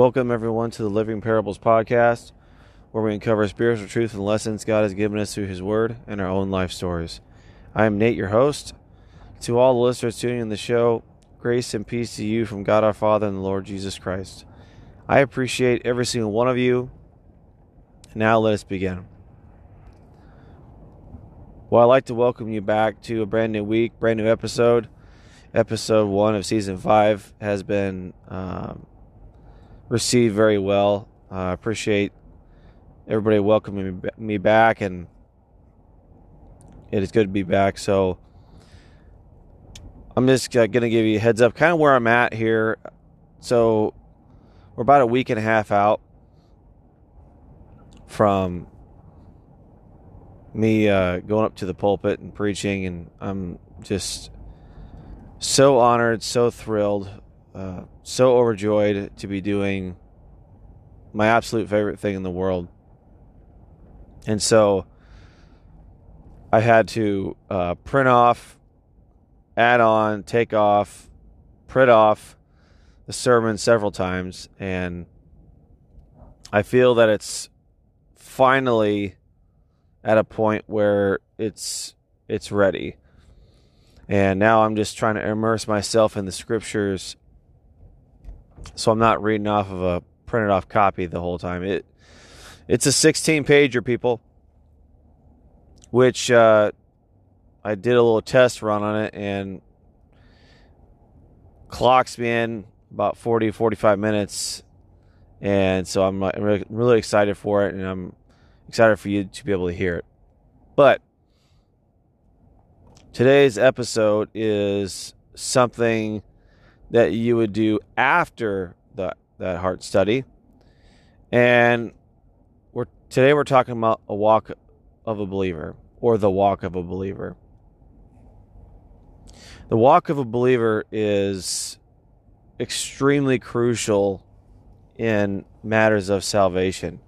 Welcome, everyone, to the Living Parables podcast, where we uncover spiritual truth and lessons God has given us through His Word and our own life stories. I am Nate, your host. To all the listeners tuning in the show, grace and peace to you from God our Father and the Lord Jesus Christ. I appreciate every single one of you. Now let us begin. Well, I'd like to welcome you back to a brand new week, brand new episode. Episode one of season five has been um, received very well. I uh, appreciate everybody welcoming me back, and it is good to be back. So I'm just uh, going to give you a heads up, kind of where I'm at here. So we're about a week and a half out from me uh, going up to the pulpit and preaching, and I'm just so honored, so thrilled, uh, so overjoyed to be doing my absolute favorite thing in the world. And so I had to uh, print off, add on, take off, print off the sermon several times, and I feel that it's finally at a point where it's it's ready. And now I'm just trying to immerse myself in the scriptures so I'm not reading off of a printed off copy the whole time. It it's a 16 pager, people, which uh, I did a little test run on it and clocks me in about 40 45 minutes and so I'm, I'm really, really excited for it and I'm excited for you to be able to hear it. But today's episode is something that you would do after the, that heart study. And we're today we're talking about a walk of a believer or the walk of a believer. The walk of a believer is extremely crucial in matters of salvation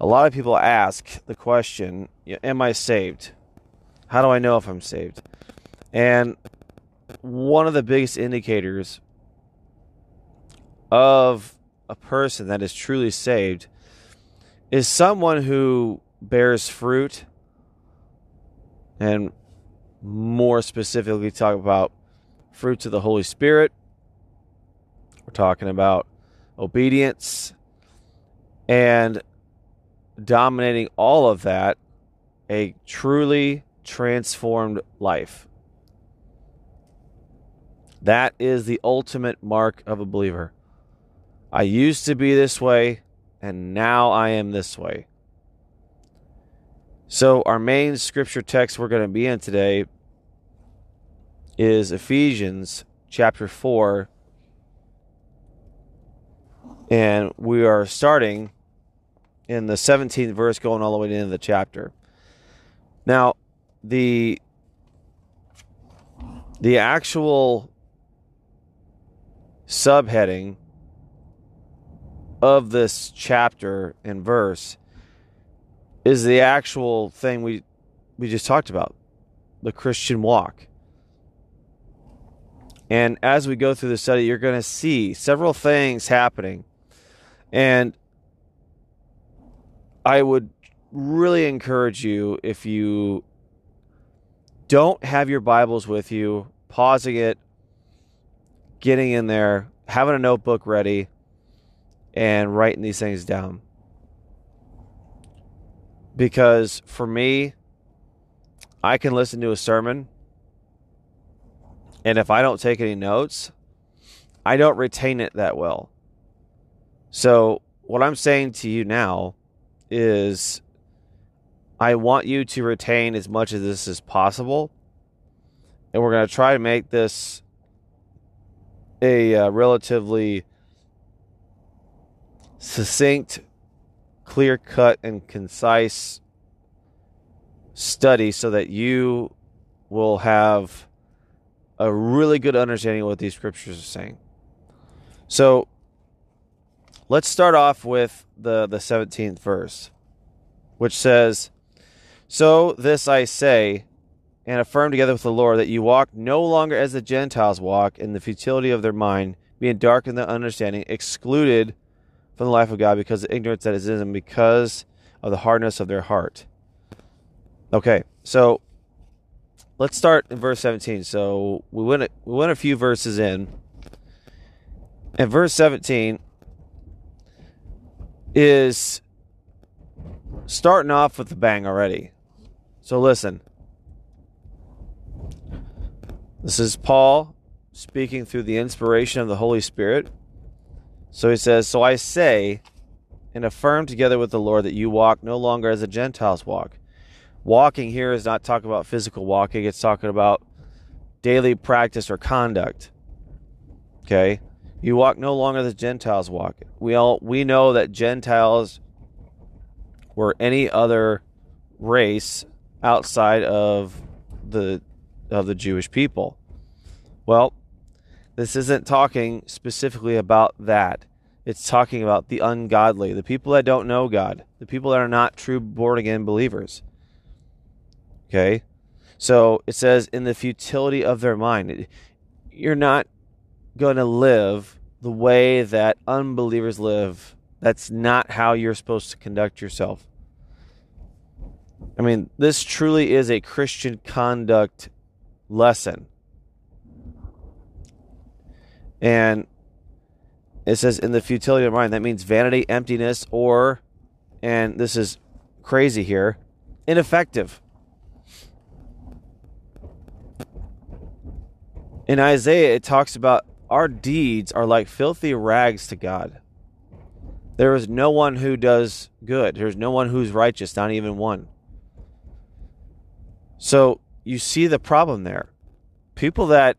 a lot of people ask the question, Am I saved? How do I know if I'm saved? And one of the biggest indicators of a person that is truly saved is someone who bears fruit and more specifically talk about fruits of the Holy Spirit. We're talking about obedience and dominating all of that, a truly transformed life. That is the ultimate mark of a believer. I used to be this way, and now I am this way. So, our main scripture text we're going to be in today is Ephesians chapter 4. And we are starting in the 17th verse going all the way to the end of the chapter. Now, the the actual subheading of this chapter and verse is the actual thing we we just talked about the Christian walk. And as we go through the study, you're going to see several things happening. And I would really encourage you if you don't have your Bibles with you, pausing it, getting in there, having a notebook ready, and writing these things down. Because for me, I can listen to a sermon, and if I don't take any notes, I don't retain it that well. So, what I'm saying to you now is I want you to retain as much of this as possible. And we're going to try to make this a uh, relatively succinct, clear cut, and concise study so that you will have a really good understanding of what these scriptures are saying. So, Let's start off with the, the 17th verse, which says, So this I say, and affirm together with the Lord, that you walk no longer as the Gentiles walk in the futility of their mind, being dark in their understanding, excluded from the life of God because of ignorance that is in them, because of the hardness of their heart. Okay, so let's start in verse 17. So we went a, we went a few verses in. And verse 17 is starting off with a bang already. So listen. This is Paul speaking through the inspiration of the Holy Spirit. So he says, So I say and affirm together with the Lord that you walk no longer as the Gentiles walk. Walking here is not talking about physical walking, it's talking about daily practice or conduct. Okay? You walk no longer as Gentiles walk. We all we know that Gentiles were any other race outside of the of the Jewish people. Well, this isn't talking specifically about that. It's talking about the ungodly, the people that don't know God, the people that are not true born again believers. Okay? So it says, in the futility of their mind. You're not going to live the way that unbelievers live. That's not how you're supposed to conduct yourself. I mean, this truly is a Christian conduct lesson. And it says in the futility of mind, that means vanity, emptiness, or, and this is crazy here, ineffective. In Isaiah, it talks about our deeds are like filthy rags to God. There is no one who does good. There's no one who's righteous, not even one. So you see the problem there. People that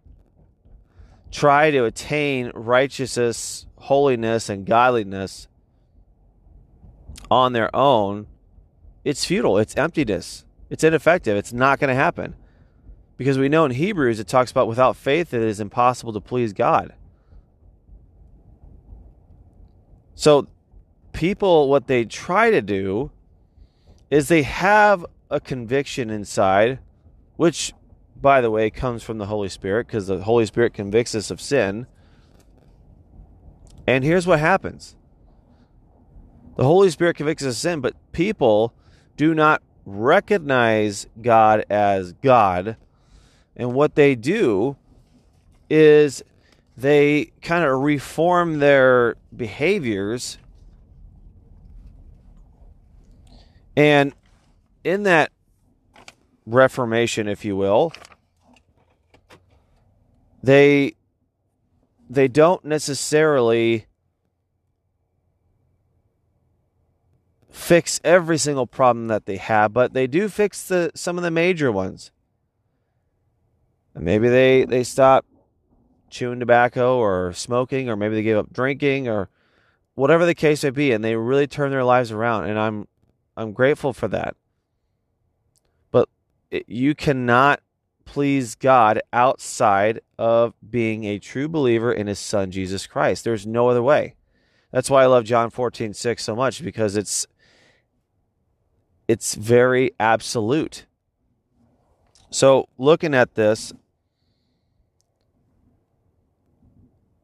try to attain righteousness, holiness, and godliness on their own, it's futile. It's emptiness. It's ineffective. It's not going to happen. Because we know in Hebrews it talks about without faith it is impossible to please God. So, people, what they try to do is they have a conviction inside, which by the way, comes from the Holy Spirit because the Holy Spirit convicts us of sin. And here's what happens the Holy Spirit convicts us of sin, but people do not recognize God as God. And what they do is they kind of reform their behaviors. And in that reformation, if you will, they they don't necessarily fix every single problem that they have, but they do fix the some of the major ones. And maybe they they stop chewing tobacco or smoking or maybe they give up drinking or whatever the case may be and they really turn their lives around and I'm I'm grateful for that. But it, you cannot please God outside of being a true believer in his son Jesus Christ. There's no other way. That's why I love John 14, 6 so much, because it's it's very absolute. So looking at this,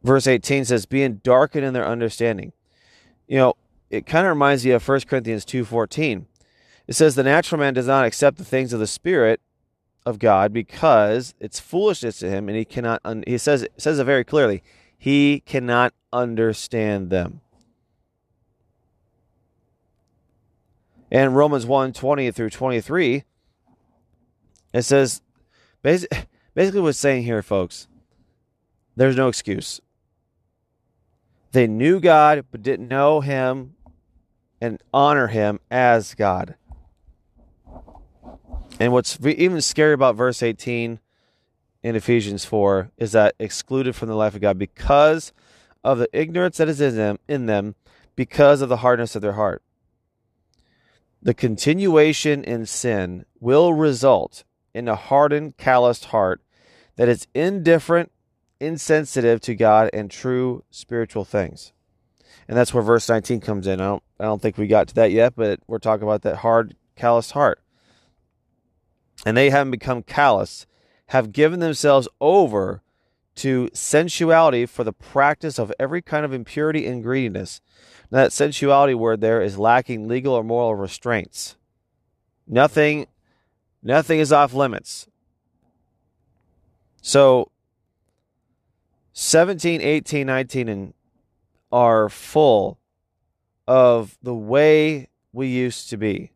verse 18 says, being darkened in their understanding. You know, it kind of reminds you of 1 Corinthians 2.14. It says, the natural man does not accept the things of the Spirit, of God because it's foolishness to him, and he cannot. Un- he says says it very clearly. He cannot understand them. And Romans 1 20 through 23, it says, basically, basically what's saying here, folks, there's no excuse. They knew God, but didn't know Him and honor Him as God. And what's even scary about verse 18 in Ephesians 4 is that excluded from the life of God because of the ignorance that is in them, in them because of the hardness of their heart. The continuation in sin will result in a hardened, calloused heart that is indifferent, insensitive to God and true spiritual things. And that's where verse 19 comes in. I don't I don't think we got to that yet, but we're talking about that hard, calloused heart and they having become callous, have given themselves over to sensuality for the practice of every kind of impurity and greediness. Now, that sensuality word there is lacking legal or moral restraints. Nothing, nothing is off limits. So 17, 18, 19 and are full of the way we used to be.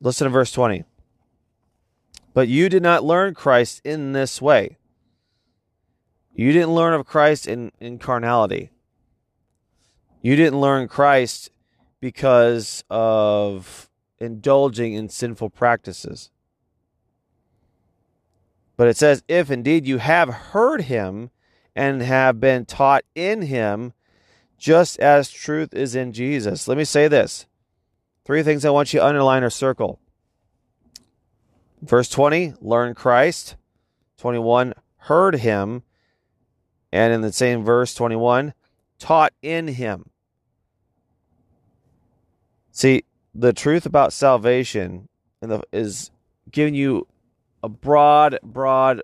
Listen to verse 20. But you did not learn Christ in this way. You didn't learn of Christ in, in carnality. You didn't learn Christ because of indulging in sinful practices. But it says, if indeed you have heard him and have been taught in him, just as truth is in Jesus. Let me say this three things I want you to underline or circle. Verse 20, learn Christ. 21, heard him. And in the same verse, 21, taught in him. See, the truth about salvation is giving you a broad, broad,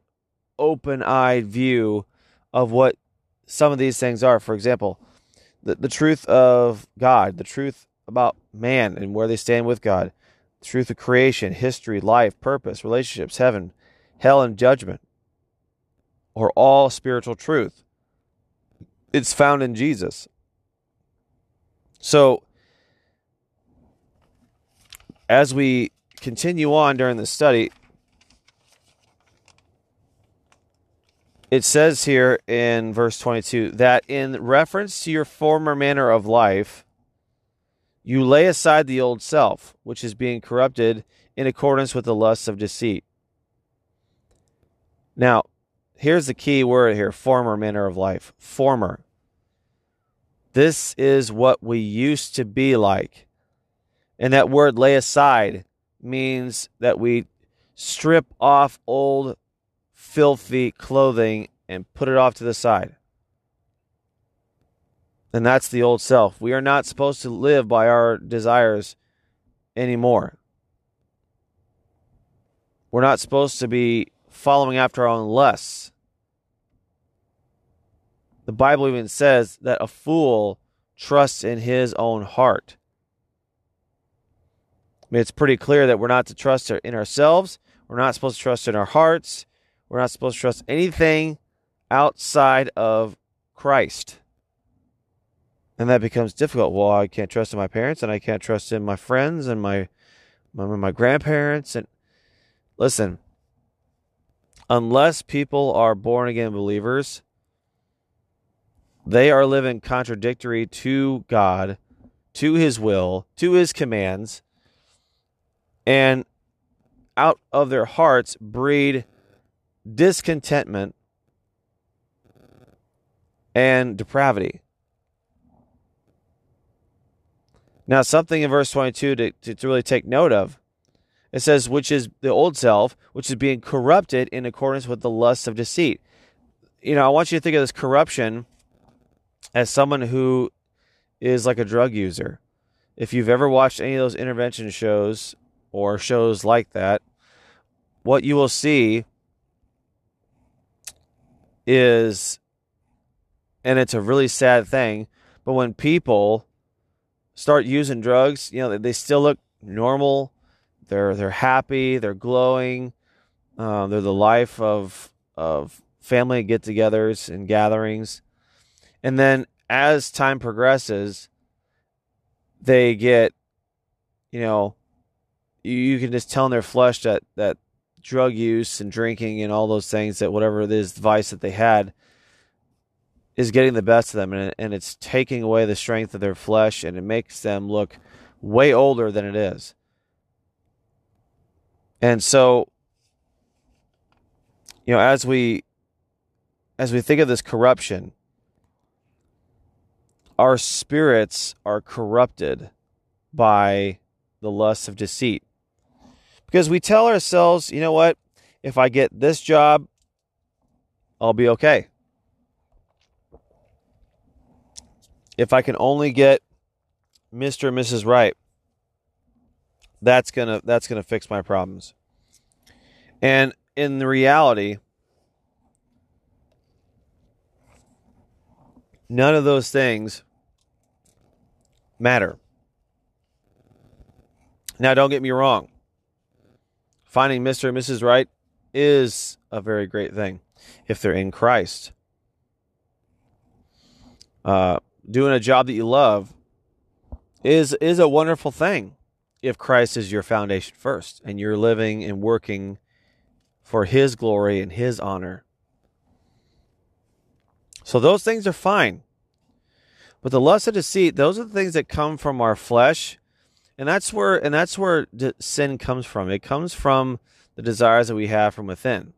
open eyed view of what some of these things are. For example, the, the truth of God, the truth about man and where they stand with God, truth of creation, history, life, purpose, relationships, heaven, hell, and judgment, or all spiritual truth. It's found in Jesus. So, as we continue on during the study, it says here in verse 22 that in reference to your former manner of life, you lay aside the old self, which is being corrupted in accordance with the lusts of deceit. Now, here's the key word here former manner of life. Former. This is what we used to be like. And that word lay aside means that we strip off old filthy clothing and put it off to the side. And that's the old self. We are not supposed to live by our desires anymore. We're not supposed to be following after our own lusts. The Bible even says that a fool trusts in his own heart. I mean, it's pretty clear that we're not to trust in ourselves. We're not supposed to trust in our hearts. We're not supposed to trust anything outside of Christ. And that becomes difficult. Well, I can't trust in my parents and I can't trust in my friends and my my, my grandparents and listen, unless people are born again believers, they are living contradictory to God, to his will, to his commands, and out of their hearts breed discontentment, and depravity. Now, something in verse 22 to, to, to, really take note of. It says, which is the old self, which is being corrupted in accordance with the lusts of deceit. You know, I want you to think of this corruption as someone who is like a drug user. If you've ever watched any of those intervention shows or shows like that, what you will see is, and it's a really sad thing, but when people start using drugs, you know, they still look normal. They're they're happy. They're glowing. Uh, they're the life of of family get-togethers and gatherings. And then as time progresses, they get, you know, you, you can just tell in their flesh that that drug use and drinking and all those things that whatever it is vice that they had is getting the best of them and, and it's taking away the strength of their flesh and it makes them look way older than it is and so you know as we as we think of this corruption our spirits are corrupted by the lust of deceit because we tell ourselves, you know what? If I get this job, I'll be okay. If I can only get Mr. and Mrs. Right, that's to that's to fix my problems. And in the reality, none of those things matter. Now, don't get me wrong. Finding Mr. and Mrs. Right is a very great thing if they're in Christ. Uh, doing a job that you love is is a wonderful thing if Christ is your foundation first and you're living and working for his glory and his honor. So those things are fine. But the lust of deceit, those are the things that come from our flesh. And that's where and that's where sin comes from. It comes from the desires that we have from within.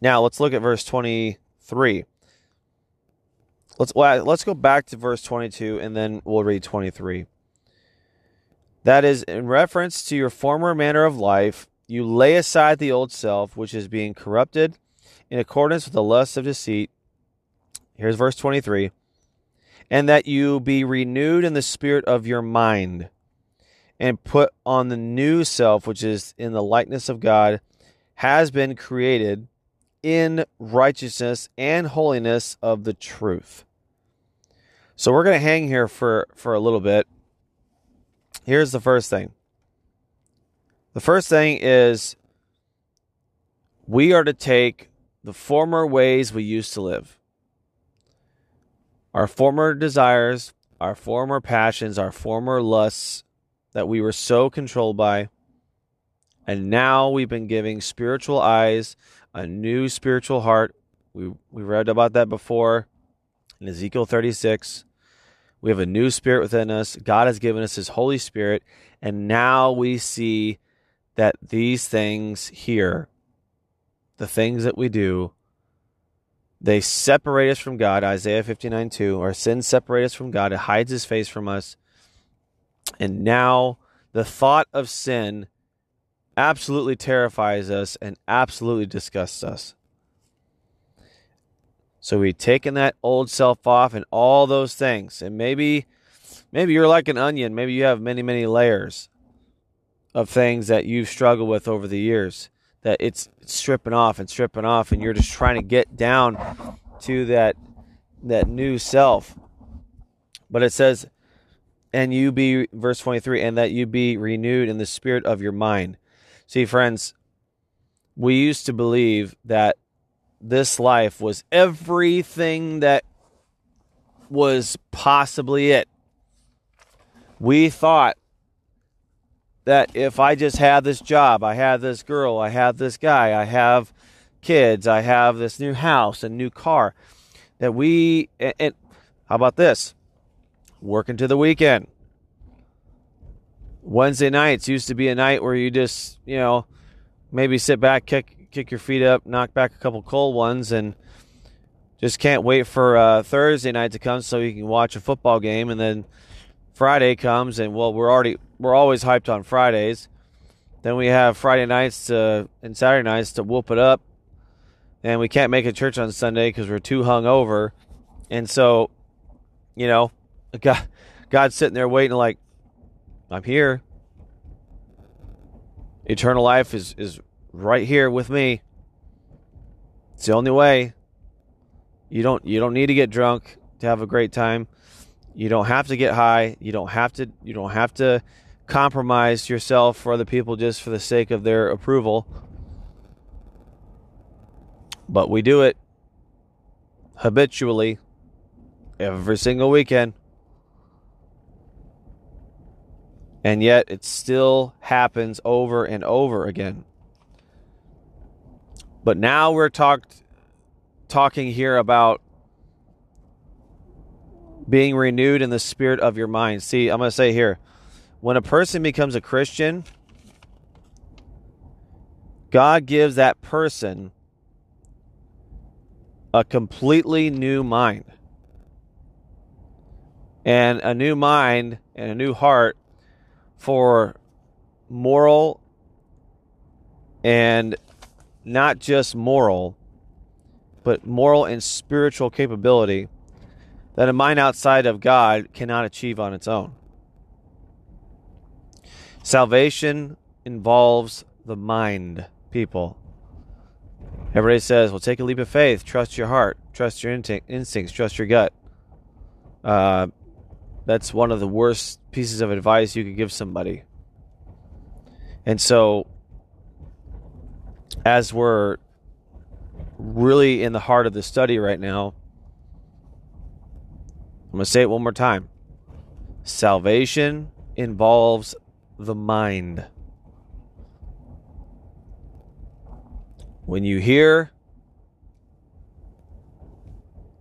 Now, let's look at verse 23. Let's let's go back to verse 22 and then we'll read 23. That is in reference to your former manner of life, you lay aside the old self which is being corrupted in accordance with the lust of deceit. Here's verse 23. And that you be renewed in the spirit of your mind and put on the new self which is in the likeness of God has been created in righteousness and holiness of the truth. So we're going to hang here for, for a little bit. Here's the first thing. The first thing is we are to take the former ways we used to live, our former desires, our former passions, our former lusts that we were so controlled by. And now we've been giving spiritual eyes, a new spiritual heart. We, we read about that before in Ezekiel 36. We have a new spirit within us. God has given us his Holy Spirit. And now we see that these things here, the things that we do, they separate us from God. Isaiah 59 2. Our sins separate us from God. It hides his face from us. And now the thought of sin absolutely terrifies us and absolutely disgusts us. So we've taken that old self off and all those things. And maybe maybe you're like an onion. Maybe you have many, many layers of things that you've struggled with over the years that it's, stripping off and stripping off and you're just trying to get down to that that new self. But it says and you be verse 23 and that you be renewed in the spirit of your mind. See friends, we used to believe that this life was everything that was possibly it. We thought that if I just had this job, I had this girl, I have this guy, I have kids, I have this new house and new car, that we, and, and how about this? Working to the weekend. Wednesday nights used to be a night where you just, you know, maybe sit back, kick kick your feet up, knock back a couple cold ones, and just can't wait for uh, Thursday night to come so you can watch a football game. And then Friday comes, and well, we're already we're always hyped on Fridays. Then we have Friday nights to, and Saturday nights to whoop it up, and we can't make a church on Sunday because we're too hung over. And so, you know, God, God's sitting there waiting, like, I'm here. Eternal life is is right here with me. It's the only way. You don't you don't need to get drunk to have a great time. You don't have to get high. You don't have to you don't have to compromise yourself for other people just for the sake of their approval. But we do it habitually every single weekend. And yet it still happens over and over again. But now we're talked talking here about being renewed in the spirit of your mind. See, I'm going to say here, when a person becomes a Christian, God gives that person a completely new mind. And a new mind and a new heart for moral and not just moral, but moral and spiritual capability that a mind outside of God cannot achieve on its own. Salvation involves the mind, people. Everybody says, well, take a leap of faith, trust your heart. Trust your instincts. Trust your gut. Uh, that's one of the worst pieces of advice you could give somebody. And so, as we're really in the heart of the study right now, I'm going to say it one more time. Salvation involves the mind. When you hear,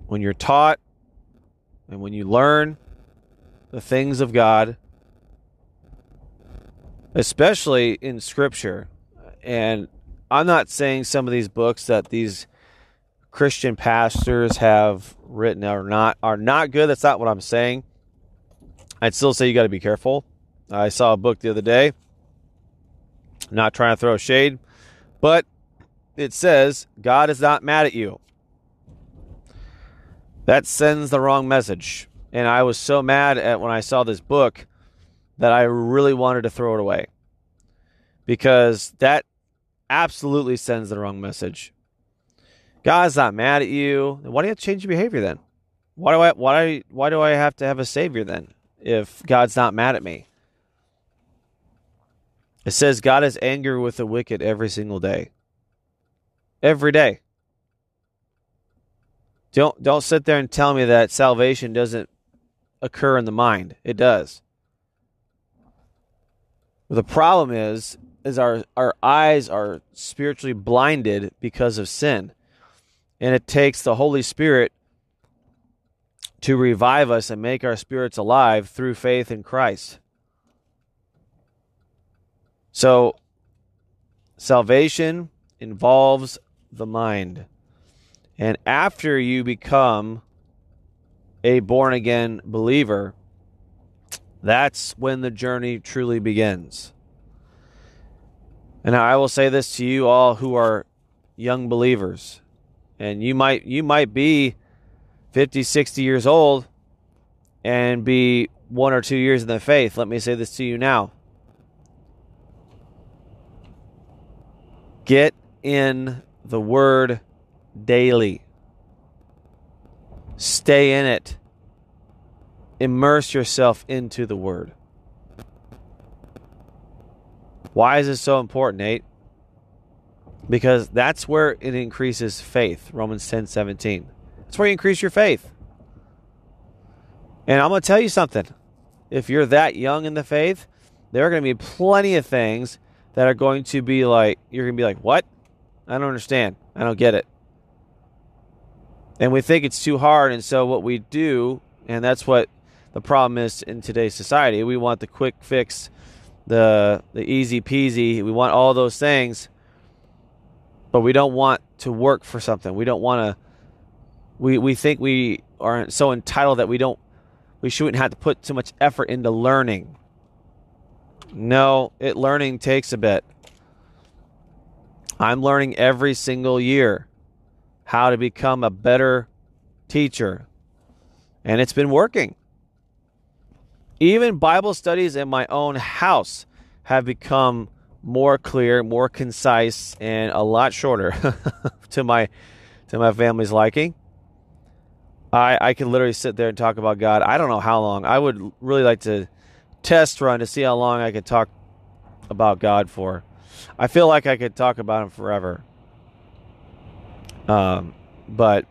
when you're taught, and when you learn the things of God, especially in Scripture, and I'm not saying some of these books that these Christian pastors have written are not are not good. That's not what I'm saying. I'd still say you got to be careful. I saw a book the other day. Not trying to throw shade, but it says God is not mad at you. That sends the wrong message. And I was so mad at when I saw this book that I really wanted to throw it away. Because that absolutely sends the wrong message. God's not mad at you. Why do you have to change your behavior then? Why do I why why do I have to have a savior then if God's not mad at me? It says God is angry with the wicked every single day. Every day. Don't don't sit there and tell me that salvation doesn't occur in the mind. It does. The problem is is our our eyes are spiritually blinded because of sin. And it takes the Holy Spirit to revive us and make our spirits alive through faith in Christ. So, salvation involves the mind. And after you become a born again believer, that's when the journey truly begins. And I will say this to you all who are young believers and you might you might be 50 60 years old and be one or two years in the faith. Let me say this to you now. Get in the word daily. Stay in it. Immerse yourself into the word why is this so important nate because that's where it increases faith. Romans 10 17. That's where you increase your faith. And I'm going to tell you something. If you're that young in the faith, there are going to be plenty of things that are going to be like, you're going to be like, what? I don't understand. I don't get it. And we think it's too hard. And so what we do, and that's what the problem is in today's society, we want the quick fix, the, the easy peasy. We want all those things but we don't want to work for something. We don't want to. We we think we are so entitled that we don't. We shouldn't have to put too much effort into learning. No, it learning takes a bit. I'm learning every single year how to become a better teacher, and it's been working. Even Bible studies in my own house have become more clear, more concise, and a lot shorter to my to my family's liking. I I could literally sit there and talk about God. I don't know how long. I would really like to test run to see how long I could talk about God for. I feel like I could talk about him forever. Um, but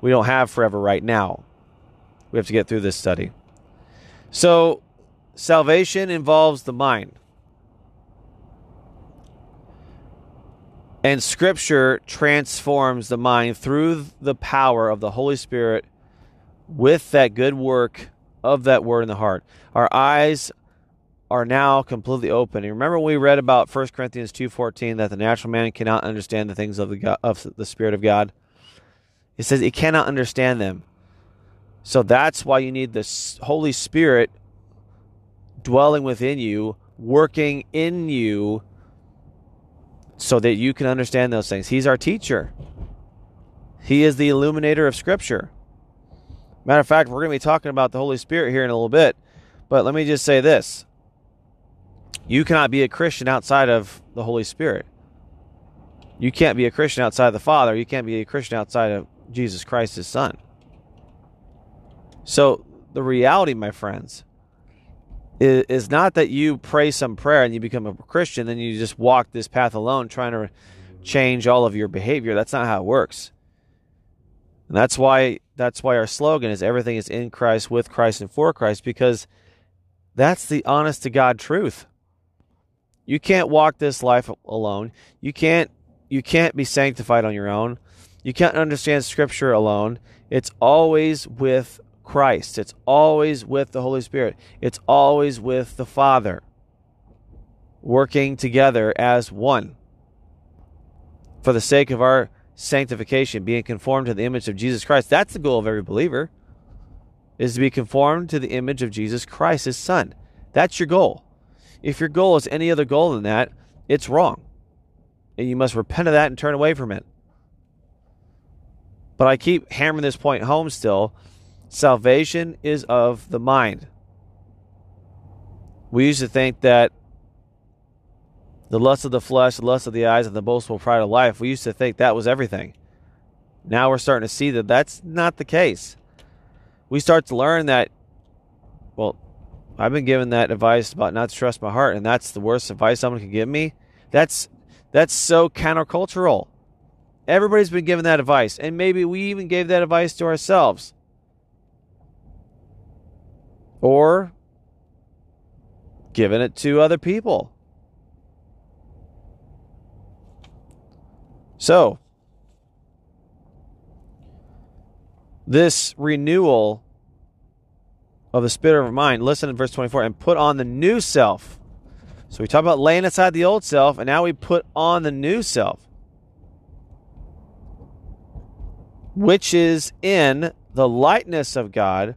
we don't have forever right now. We have to get through this study. So, salvation involves the mind. And Scripture transforms the mind through the power of the Holy Spirit with that good work of that word in the heart. Our eyes are now completely open. And remember when we read about 1 Corinthians 2:14 that the natural man cannot understand the things of the God, of the spirit of God. It says he cannot understand them. So that's why you need the Holy Spirit dwelling within you, working in you so that you can understand those things. He's our teacher, He is the illuminator of Scripture. Matter of fact, we're going to be talking about the Holy Spirit here in a little bit, but let me just say this. You cannot be a Christian outside of the Holy Spirit. You can't be a Christian outside of the Father. You can't be a Christian outside of Jesus Christ, his son. So the reality, my friends, is, is not that you pray some prayer and you become a Christian, then you just walk this path alone trying to change all of your behavior. That's not how it works. And that's why that's why our slogan is everything is in Christ, with Christ, and for Christ, because that's the honest to God truth. You can't walk this life alone. You can't you can't be sanctified on your own. You can't understand scripture alone. It's always with Christ. It's always with the Holy Spirit. It's always with the Father, working together as one for the sake of our sanctification, being conformed to the image of Jesus Christ. That's the goal of every believer, is to be conformed to the image of Jesus Christ, his Son. That's your goal. If your goal is any other goal than that, it's wrong. And you must repent of that and turn away from it. But I keep hammering this point home still Salvation is of the mind. We used to think that the lust of the flesh, the lust of the eyes, and the boastful pride of life, we used to think that was everything. Now we're starting to see that that's not the case. We start to learn that, well, I've been given that advice about not to trust my heart, and that's the worst advice someone can give me. That's that's so countercultural. Everybody's been given that advice, and maybe we even gave that advice to ourselves. Or giving it to other people. So, this renewal of the spirit of mind, listen in verse 24, and put on the new self. So we talk about laying aside the old self, and now we put on the new self, which is in the likeness of God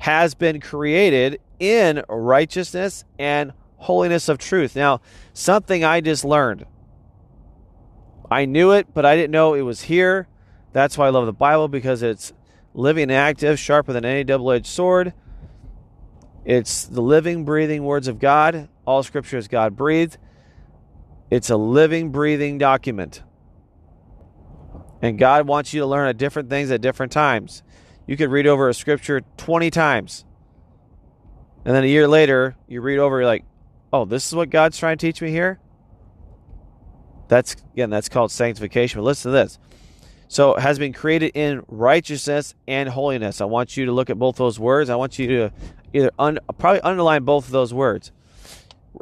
has been created in righteousness and holiness of truth. Now, something I just learned. I knew it, but I didn't know it was here. That's why I love the Bible because it's living and active, sharper than any double edged sword. It's the living, breathing words of God. All scripture is God breathed. It's a living, breathing document. And God wants you to learn at different things at different times. You could read over a scripture 20 times. And then a year later, you read over, you're like, oh, this is what God's trying to teach me here? That's, again, that's called sanctification. But listen to this. So has been created in righteousness and holiness. I want you to look at both those words. I want you to either un, probably underline both of those words.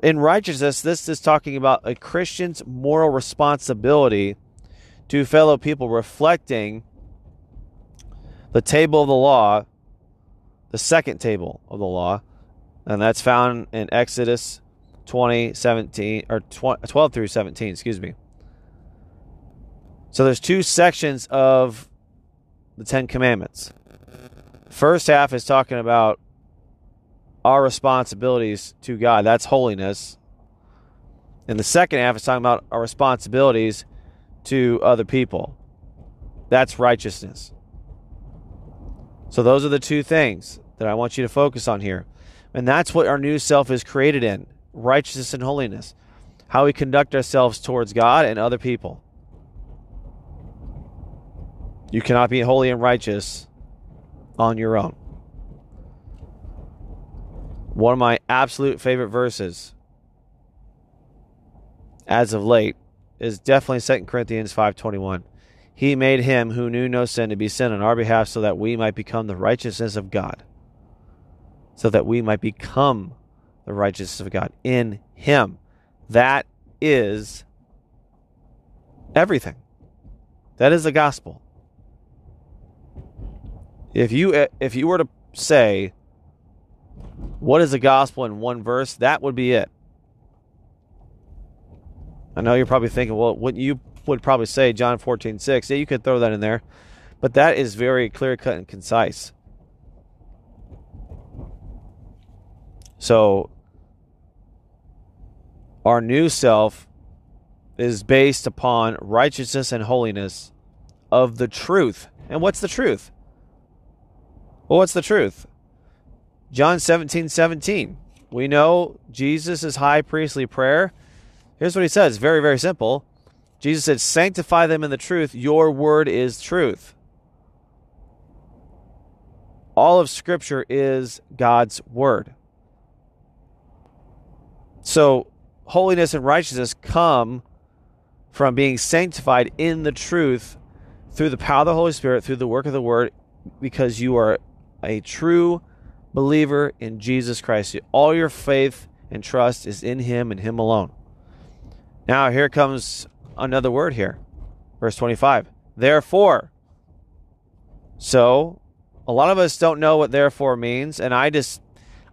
In righteousness, this is talking about a Christian's moral responsibility to fellow people, reflecting the table of the law, the second table of the law, and that's found in Exodus 20, 17, or 12 through 17, excuse me. So there's two sections of the Ten Commandments. First half is talking about our responsibilities to God. That's holiness. And the second half is talking about our responsibilities to other people. That's righteousness. So those are the two things that I want you to focus on here. And that's what our new self is created in righteousness and holiness. How we conduct ourselves towards God and other people. You cannot be holy and righteous on your own. One of my absolute favorite verses as of late is definitely 2 Corinthians 5:21. He made him who knew no sin to be sin on our behalf so that we might become the righteousness of God. So that we might become the righteousness of God in him. That is everything. That is the gospel. If you if you were to say what is the gospel in one verse, that would be it. I know you're probably thinking, well, wouldn't you would probably say John 14, 6. Yeah, you could throw that in there. But that is very clear cut and concise. So, our new self is based upon righteousness and holiness of the truth. And what's the truth? Well, what's the truth? John 17, 17. We know Jesus' high priestly prayer. Here's what he says very, very simple. Jesus said, Sanctify them in the truth. Your word is truth. All of Scripture is God's Word. So, holiness and righteousness come from being sanctified in the truth through the power of the Holy Spirit, through the work of the Word, because you are a true believer in Jesus Christ. All your faith and trust is in Him and Him alone. Now, here comes another word here. Verse 25. Therefore. So, a lot of us don't know what therefore means, and I just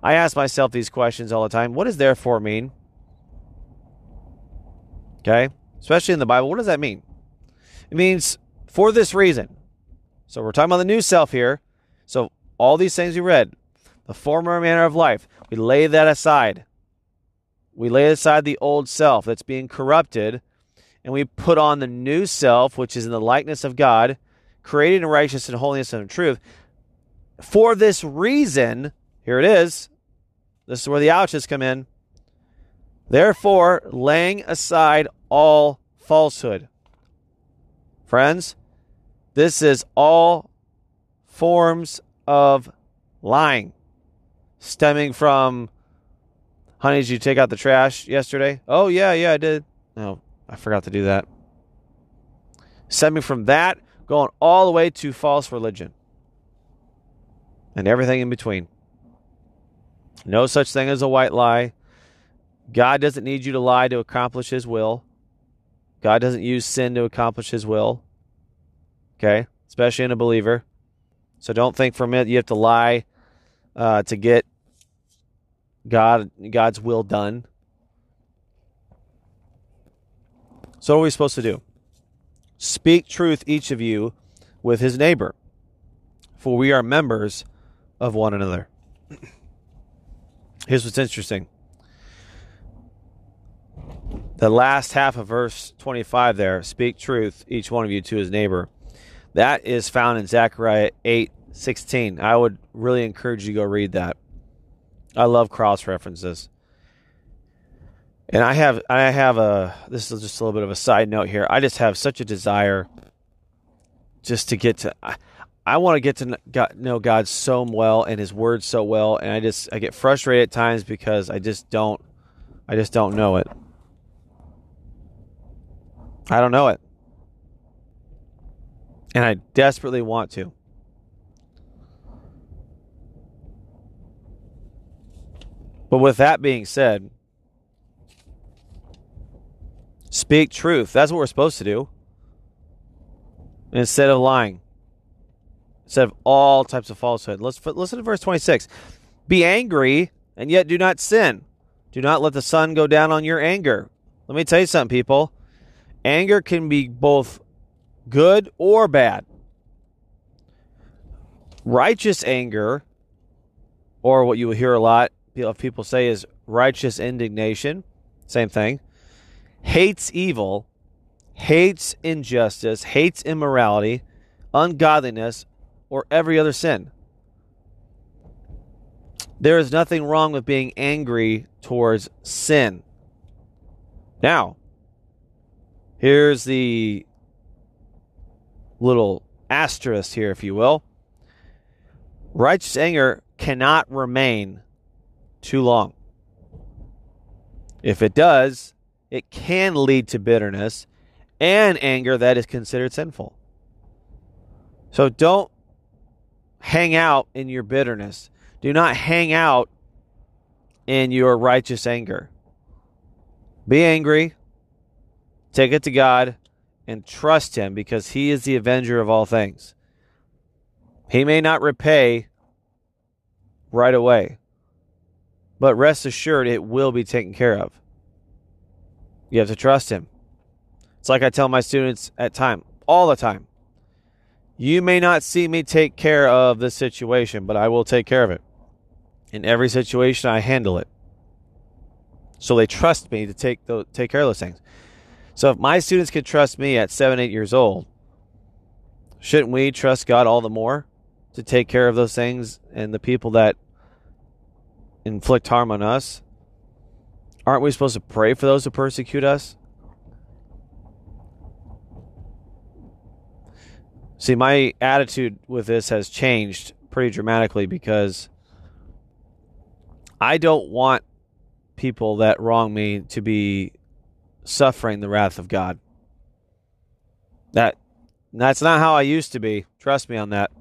I ask myself these questions all the time. What does therefore mean? Okay? Especially in the Bible, what does that mean? It means for this reason. So we're talking about the new self here. So all these things we read, the former manner of life, we lay that aside. We lay aside the old self that's being corrupted, and we put on the new self, which is in the likeness of God, created in righteousness and holiness and truth. For this reason, here it is. This is where the ouches come in. Therefore, laying aside all falsehood. Friends, this is all forms of lying stemming from honey did you take out the trash yesterday oh yeah yeah i did no i forgot to do that. Stemming from that going all the way to false religion and everything in between. No such thing as a white lie. God doesn't need you to lie to accomplish his will. God doesn't use sin to accomplish his will okay especially in a believer. So don't think for a minute you have to lie uh, to get God God's will done. So what are we supposed to do? Speak truth, each of you, with his neighbor, for we are members of one another. Here's what's interesting. The last half of verse 25 there, speak truth, each one of you to his neighbor. That is found in Zechariah 8 16. I would really encourage you to go read that. I love cross references. And I have I have a this is just a little bit of a side note here. I just have such a desire just to get to I, I want to get to know God so well and his word so well and I just I get frustrated at times because I just don't I just don't know it. I don't know it. And I desperately want to. But with that being said, speak truth. That's what we're supposed to do. Instead of lying. Instead of all types of falsehood. Let's listen to verse 26. Be angry and yet do not sin. Do not let the sun go down on your anger. Let me tell you something, people. Anger can be both good or bad. Righteous anger, or what you will hear a lot, of people say is righteous indignation. Same thing. Hates evil, hates injustice, hates immorality, ungodliness, or every other sin. There is nothing wrong with being angry towards sin. Now, here's the little asterisk here, if you will. Righteous anger cannot remain too long. If it does, it can lead to bitterness and anger that is considered sinful. So don't hang out in your bitterness. Do not hang out in your righteous anger. Be angry, take it to God, and trust Him because He is the avenger of all things. He may not repay right away, but rest assured, it will be taken care of. You have to trust Him. It's like I tell my students at time, all the time. You may not see me take care of this situation, but I will take care of it. In every situation, I handle it. So they trust me to take the, take care of those things. So if my students could trust me at seven, eight years old, shouldn't we trust God all the more to take care of those things and the people that inflict harm on us, aren't we supposed to pray for those who persecute us? See, my attitude with this has changed pretty dramatically because I don't want people that wrong me to be suffering the wrath of God. That that's not how I used to be. Trust me on that.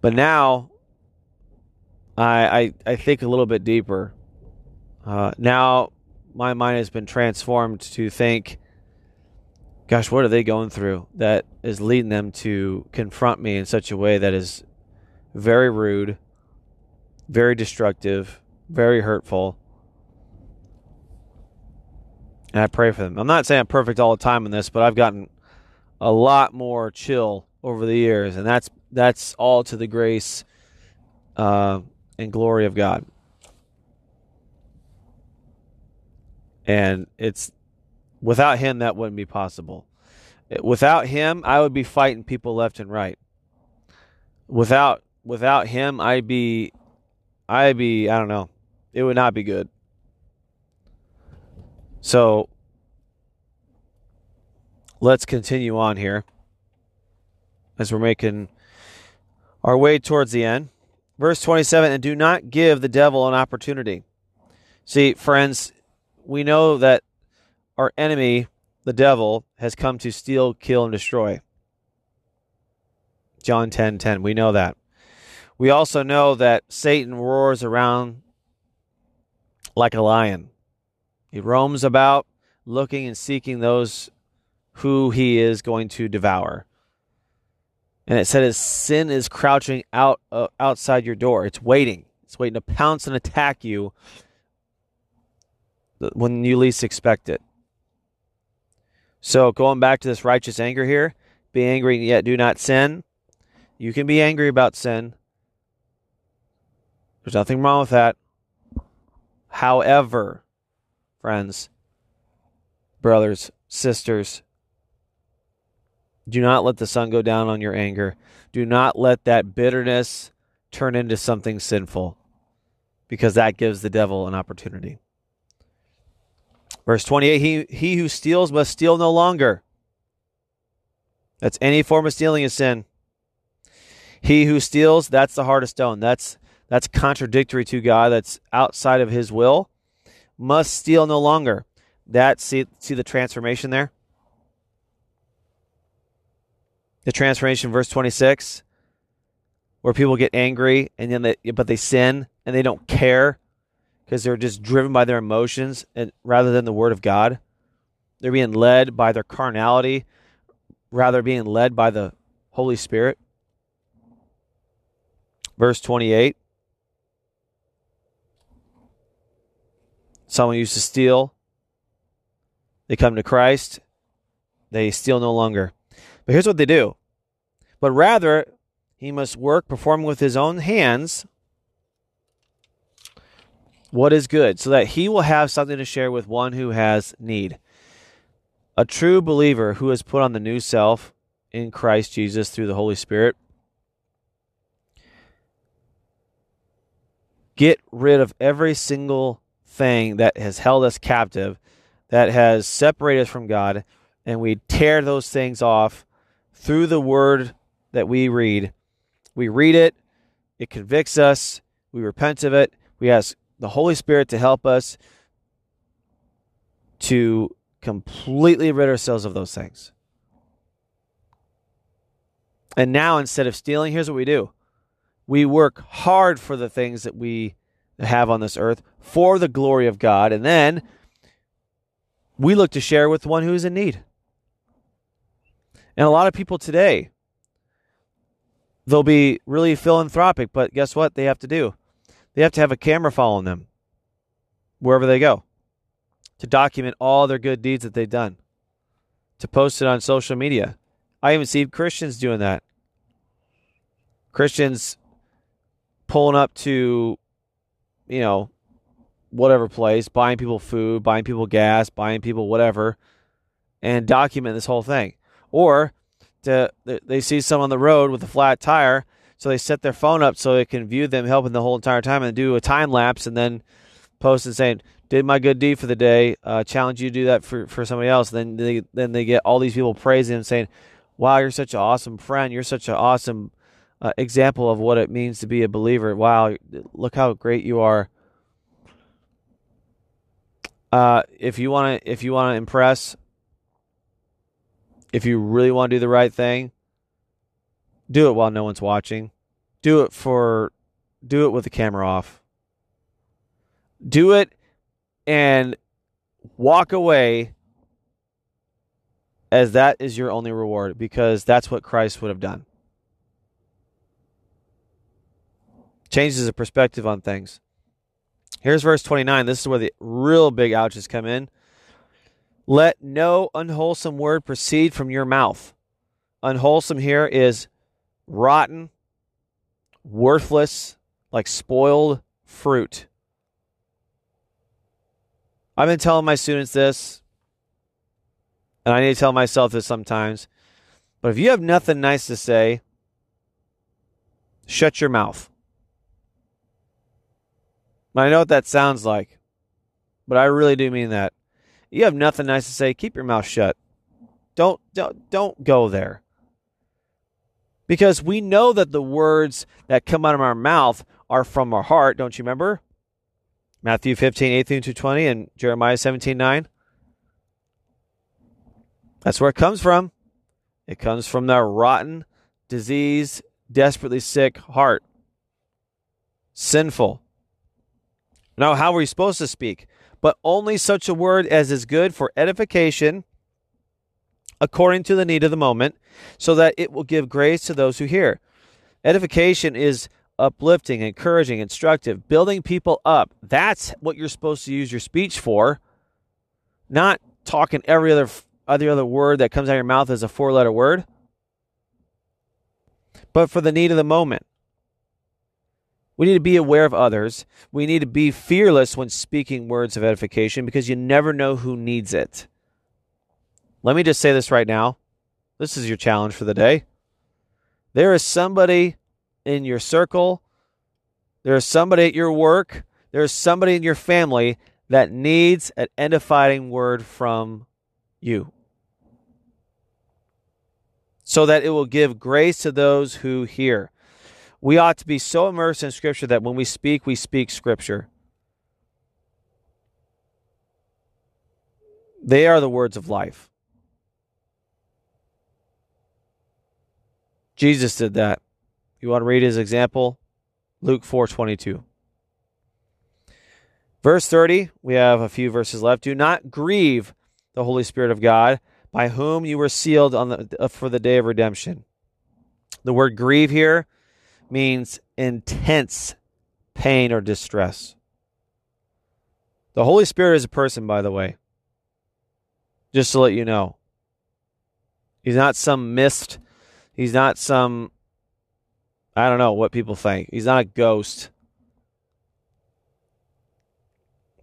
But now I I, I think a little bit deeper. Uh, now my mind has been transformed to think, gosh, what are they going through that is leading them to confront me in such a way that is very rude, very destructive, very hurtful. And I pray for them. I'm not saying I'm perfect all the time in this, but I've gotten a lot more chill over the years, and that's that's all to the grace uh, and glory of God. And it's without Him that wouldn't be possible. Without Him, I would be fighting people left and right. Without without Him, I'd be I'd be I don't know. It would not be good. So let's continue on here as we're making our way towards the end. Verse 27 And do not give the devil an opportunity. See, friends, we know that our enemy, the devil, has come to steal, kill, and destroy. John 10 10. We know that. We also know that Satan roars around like a lion. He roams about looking and seeking those who he is going to devour. And it said his sin is crouching out uh, outside your door. It's waiting. It's waiting to pounce and attack you when you least expect it. So going back to this righteous anger here, be angry yet do not sin. You can be angry about sin. There's nothing wrong with that. However, friends, brothers, sisters, do not let the sun go down on your anger. Do not let that bitterness turn into something sinful because that gives the devil an opportunity. Verse 28 he, he who steals must steal no longer. That's any form of stealing is sin. He who steals, that's the heart of stone. That's that's contradictory to God. That's outside of his will. Must steal no longer. That see see the transformation there? the transformation, verse 26, where people get angry and then they, but they sin and they don't care because they're just driven by their emotions and rather than the word of God. They're being led by their carnality rather being led by the Holy Spirit. Verse 28. Someone used to steal. They come to Christ. They steal no longer. But here's what they do. But rather, he must work performing with his own hands what is good, so that he will have something to share with one who has need. A true believer who has put on the new self in Christ Jesus through the Holy Spirit. Get rid of every single thing that has held us captive, that has separated us from God, and we tear those things off through the word that we read. We read it, it convicts us, we repent of it, we ask the Holy Spirit to help us to completely rid ourselves of those things. And now, instead of stealing, here's what we do we work hard for the things that we have on this earth for the glory of God. And then we look to share with one who is in need. And a lot of people today, they'll be really philanthropic, but guess what they have to do? They have to have a camera following them wherever they go to document all their good deeds that they've done, to post it on social media. I even see Christians doing that. Christians pulling up to, you know, whatever place, buying people food, buying people gas, buying people whatever, and document this whole thing. Or to, they see someone on the road with a flat tire, so they set their phone up so it can view them helping the whole entire time and do a time lapse and then post and saying, "Did my good deed for the day. Uh, challenge you to do that for, for somebody else." Then they then they get all these people praising and saying, "Wow, you're such an awesome friend. You're such an awesome uh, example of what it means to be a believer. Wow, look how great you are. Uh, if you want to, if you want to impress, if you really want to do the right thing, do it while no one's watching. Do it for, do it with the camera off. Do it and walk away as that is your only reward because that's what Christ would have done. Changes the perspective on things. Here's verse 29. This is where the real big ouches come in. Let no unwholesome word proceed from your mouth. Unwholesome here is rotten, worthless, like spoiled fruit. I've been telling my students this, and I need to tell myself this sometimes. But if you have nothing nice to say, shut your mouth. I know what that sounds like, but I really do mean that. You have nothing nice to say, keep your mouth shut. Don't don't don't go there. Because we know that the words that come out of our mouth are from our heart, don't you remember? Matthew 15, 18 to 20, and Jeremiah 17, 9. That's where it comes from. It comes from the rotten, diseased, desperately sick heart. Sinful. Now, how are we supposed to speak? But only such a word as is good for edification according to the need of the moment, so that it will give grace to those who hear. Edification is uplifting, encouraging, instructive, building people up. That's what you're supposed to use your speech for. Not talking every other every other word that comes out of your mouth as a four-letter word. But for the need of the moment. We need to be aware of others. We need to be fearless when speaking words of edification because you never know who needs it. Let me just say this right now. This is your challenge for the day. There is somebody in your circle, there is somebody at your work, there is somebody in your family that needs an edifying word from you. So that it will give grace to those who hear. We ought to be so immersed in Scripture that when we speak, we speak Scripture. They are the words of life. Jesus did that. You want to read his example? Luke 4:22. Verse 30, we have a few verses left. Do not grieve the Holy Spirit of God, by whom you were sealed on the, uh, for the day of redemption. The word grieve here means intense pain or distress. The Holy Spirit is a person, by the way. Just to let you know. He's not some mist. He's not some I don't know what people think. He's not a ghost.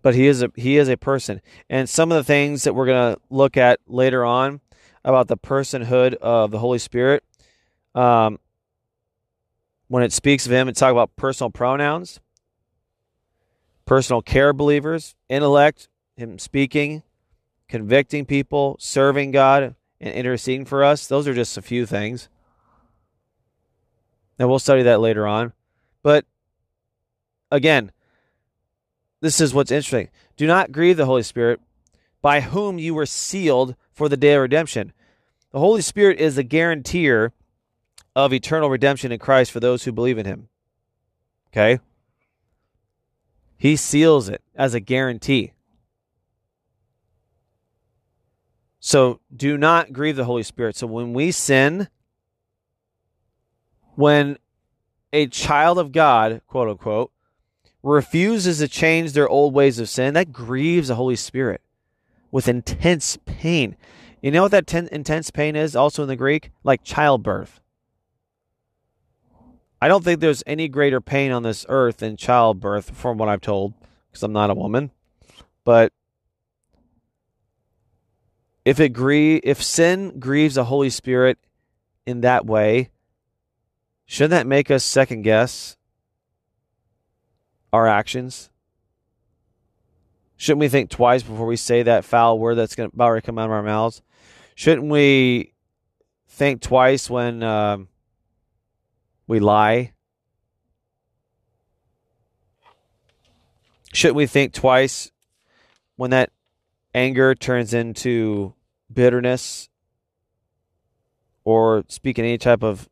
But he is a he is a person. And some of the things that we're going to look at later on about the personhood of the Holy Spirit um, when it speaks of him, it talks about personal pronouns, personal care believers, intellect, him speaking, convicting people, serving God, and interceding for us. Those are just a few things. And we'll study that later on. But again, this is what's interesting. Do not grieve the Holy Spirit, by whom you were sealed for the day of redemption. The Holy Spirit is the guarantor of eternal redemption in Christ for those who believe in him. Okay? He seals it as a guarantee. So do not grieve the Holy Spirit. So when we sin, when a child of God, quote unquote, refuses to change their old ways of sin, that grieves the Holy Spirit with intense pain. You know what that ten- intense pain is also in the Greek? Like childbirth. I don't think there's any greater pain on this earth than childbirth, from what I've told, because I'm not a woman. But if it grie- if sin grieves the Holy Spirit in that way, Shouldn't that make us second guess our actions? Shouldn't we think twice before we say that foul word that's going to about to come out of our mouths? Shouldn't we think twice when um, We lie. Shouldn't we think twice when that anger turns into bitterness or speaking any type of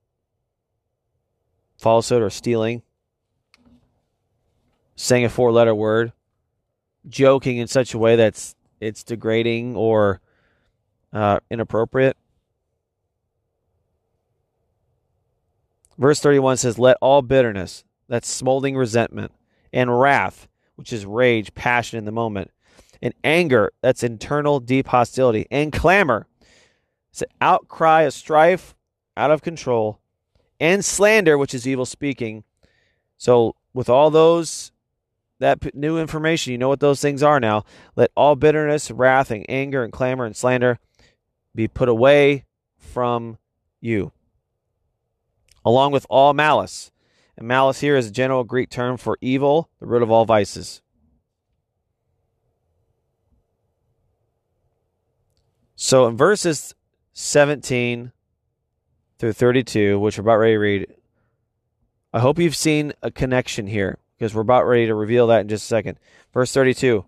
falsehood or stealing, saying a four letter word, joking in such a way that's it's degrading or uh, inappropriate. Verse 31 says, Let all bitterness, that's smoldering resentment, and wrath, which is rage, passion in the moment, and anger, that's internal deep hostility, and clamor, it's an outcry of strife, out of control, and slander, which is evil speaking. So, with all those, that new information, you know what those things are now. Let all bitterness, wrath, and anger, and clamor, and slander be put away from you, along with all malice. And malice here is a general Greek term for evil, the root of all vices. So in verses 17 through 32, which we're about ready to read, I hope you've seen a connection here because we're about ready to reveal that in just a second. Verse 32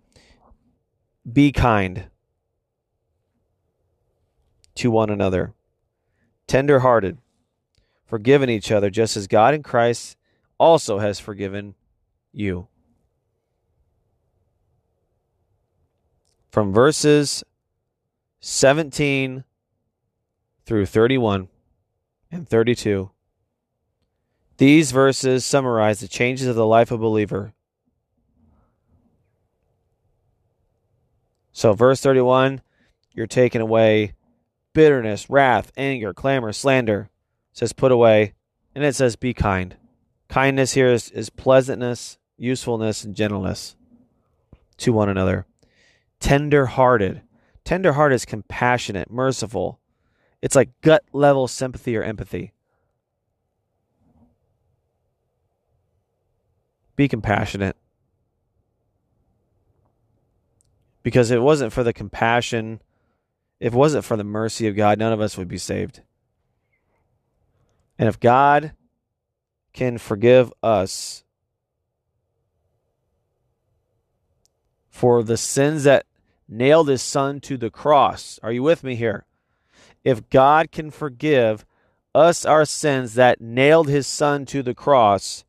Be kind to one another, tender hearted, forgiving each other, just as God in Christ also has forgiven you. From verses 17 through 31 and 32. These verses summarize the changes of the life of a believer. So, verse 31, you're taking away bitterness, wrath, anger, clamor, slander. It says, put away. And it says, be kind. Kindness here is, is pleasantness, usefulness, and gentleness to one another. Tender hearted. Tender heart is compassionate, merciful. It's like gut level sympathy or empathy. Be compassionate. Because if it wasn't for the compassion, if it wasn't for the mercy of God, none of us would be saved. And if God can forgive us for the sins that nailed his son to the cross. Are you with me here? If God can forgive us our sins that nailed his son to the cross,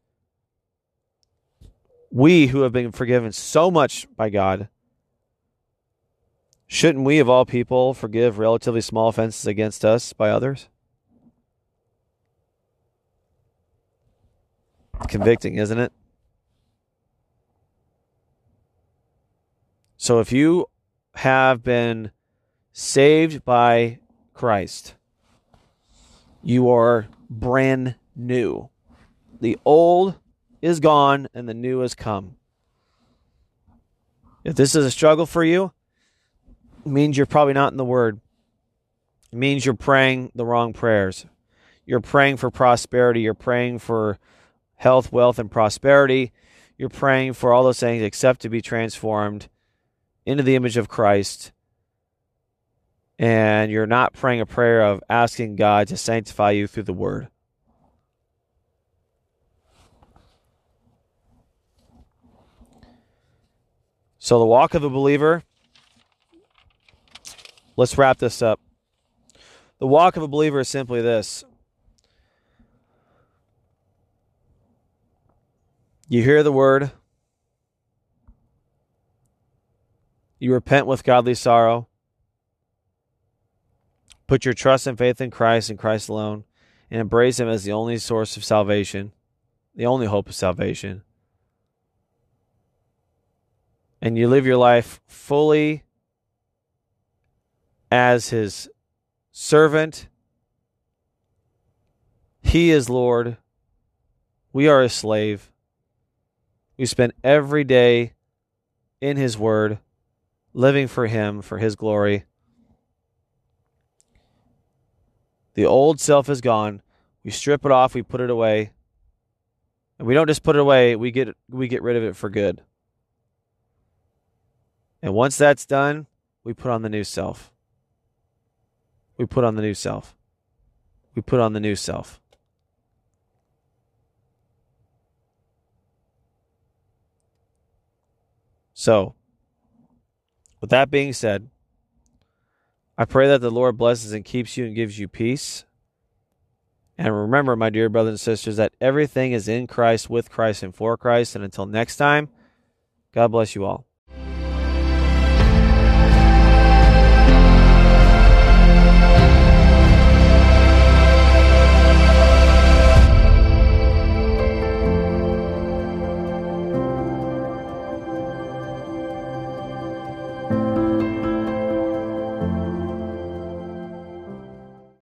we who have been forgiven so much by God, shouldn't we, of all people, forgive relatively small offenses against us by others? Convicting, isn't it? So if you have been saved by Christ. You are brand new. The old is gone and the new has come. If this is a struggle for you, it means you're probably not in the Word. It means you're praying the wrong prayers. You're praying for prosperity. You're praying for health, wealth, and prosperity. You're praying for all those things except to be transformed into the image of Christ, and you're not praying a prayer of asking God to sanctify you through the word. So, the walk of a believer, let's wrap this up. The walk of a believer is simply this you hear the word, You repent with godly sorrow. Put your trust and faith in Christ and Christ alone, and embrace Him as the only source of salvation, the only hope of salvation. And you live your life fully as His servant. He is Lord. We are a slave. We spend every day in His Word living for Him, for His glory. The old self is gone. We strip it off, we put it away. And we don't just put it away, we get we get rid of it for good. And once that's done, we put on the new self. We put on the new self. We put on the new self. So, with that being said, I pray that the Lord blesses and keeps you and gives you peace. And remember, my dear brothers and sisters, that everything is in Christ, with Christ, and for Christ. And until next time, God bless you all.